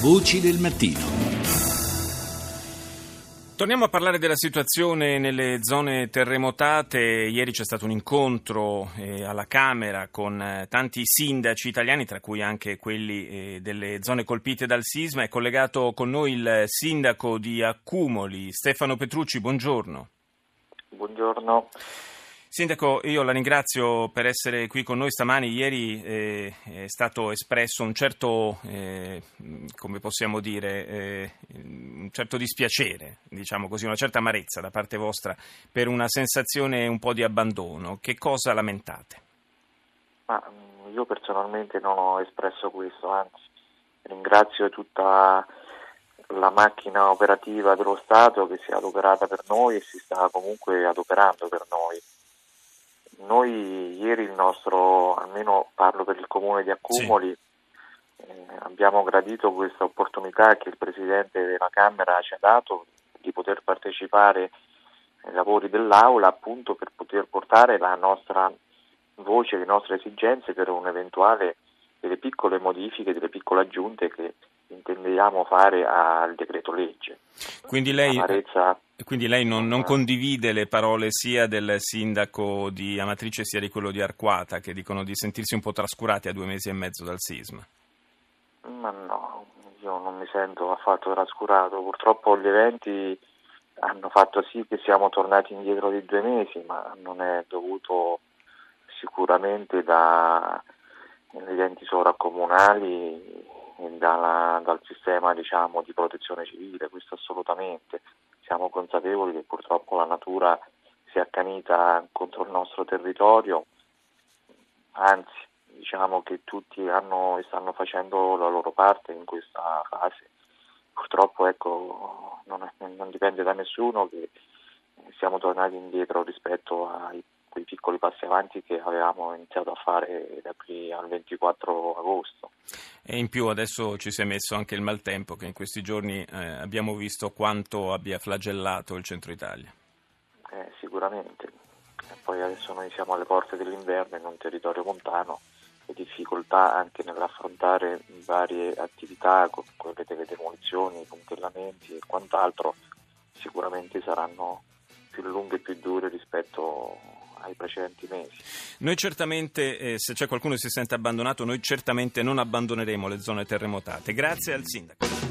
Voci del mattino. Torniamo a parlare della situazione nelle zone terremotate. Ieri c'è stato un incontro eh, alla Camera con eh, tanti sindaci italiani, tra cui anche quelli eh, delle zone colpite dal sisma. È collegato con noi il sindaco di Accumoli, Stefano Petrucci. Buongiorno. Buongiorno. Sindaco, io la ringrazio per essere qui con noi stamani. Ieri eh, è stato espresso un certo, eh, come possiamo dire, eh, un certo dispiacere, diciamo così, una certa amarezza da parte vostra per una sensazione un po' di abbandono. Che cosa lamentate? Ma mm, io personalmente non ho espresso questo, anzi ringrazio tutta la macchina operativa dello Stato che si è adoperata per noi e si sta comunque adoperando per noi noi ieri il nostro, almeno parlo per il comune di Accumoli, sì. eh, abbiamo gradito questa opportunità che il Presidente della Camera ci ha dato di poter partecipare ai lavori dell'Aula appunto per poter portare la nostra voce, le nostre esigenze per un'eventuale delle piccole modifiche, delle piccole aggiunte che intendiamo fare al decreto legge. Quindi lei, quindi lei non, non, condivide le parole sia del sindaco di Amatrice sia di quello di Arquata che dicono di sentirsi un po' trascurati a due mesi e mezzo dal sisma? Ma no, io non mi sento affatto trascurato. Purtroppo gli eventi hanno fatto sì che siamo tornati indietro di due mesi, ma non è dovuto sicuramente da eventi sovracomunali dalla, dal sistema diciamo, di protezione civile, questo assolutamente. Siamo consapevoli che purtroppo la natura si è accanita contro il nostro territorio, anzi diciamo che tutti hanno e stanno facendo la loro parte in questa fase. Purtroppo ecco, non, non dipende da nessuno che siamo tornati indietro rispetto ai quei piccoli passi avanti che avevamo iniziato a fare da qui al 24 agosto. E in più adesso ci si è messo anche il maltempo che in questi giorni eh, abbiamo visto quanto abbia flagellato il centro Italia. Eh, sicuramente. E poi adesso noi siamo alle porte dell'inverno in un territorio montano e difficoltà anche nell'affrontare varie attività, come quelle delle demolizioni, puntellamenti e quant'altro, sicuramente saranno più lunghe e più dure rispetto ai precedenti mesi. Noi certamente, eh, se c'è qualcuno che si sente abbandonato, noi certamente non abbandoneremo le zone terremotate. Grazie al Sindaco.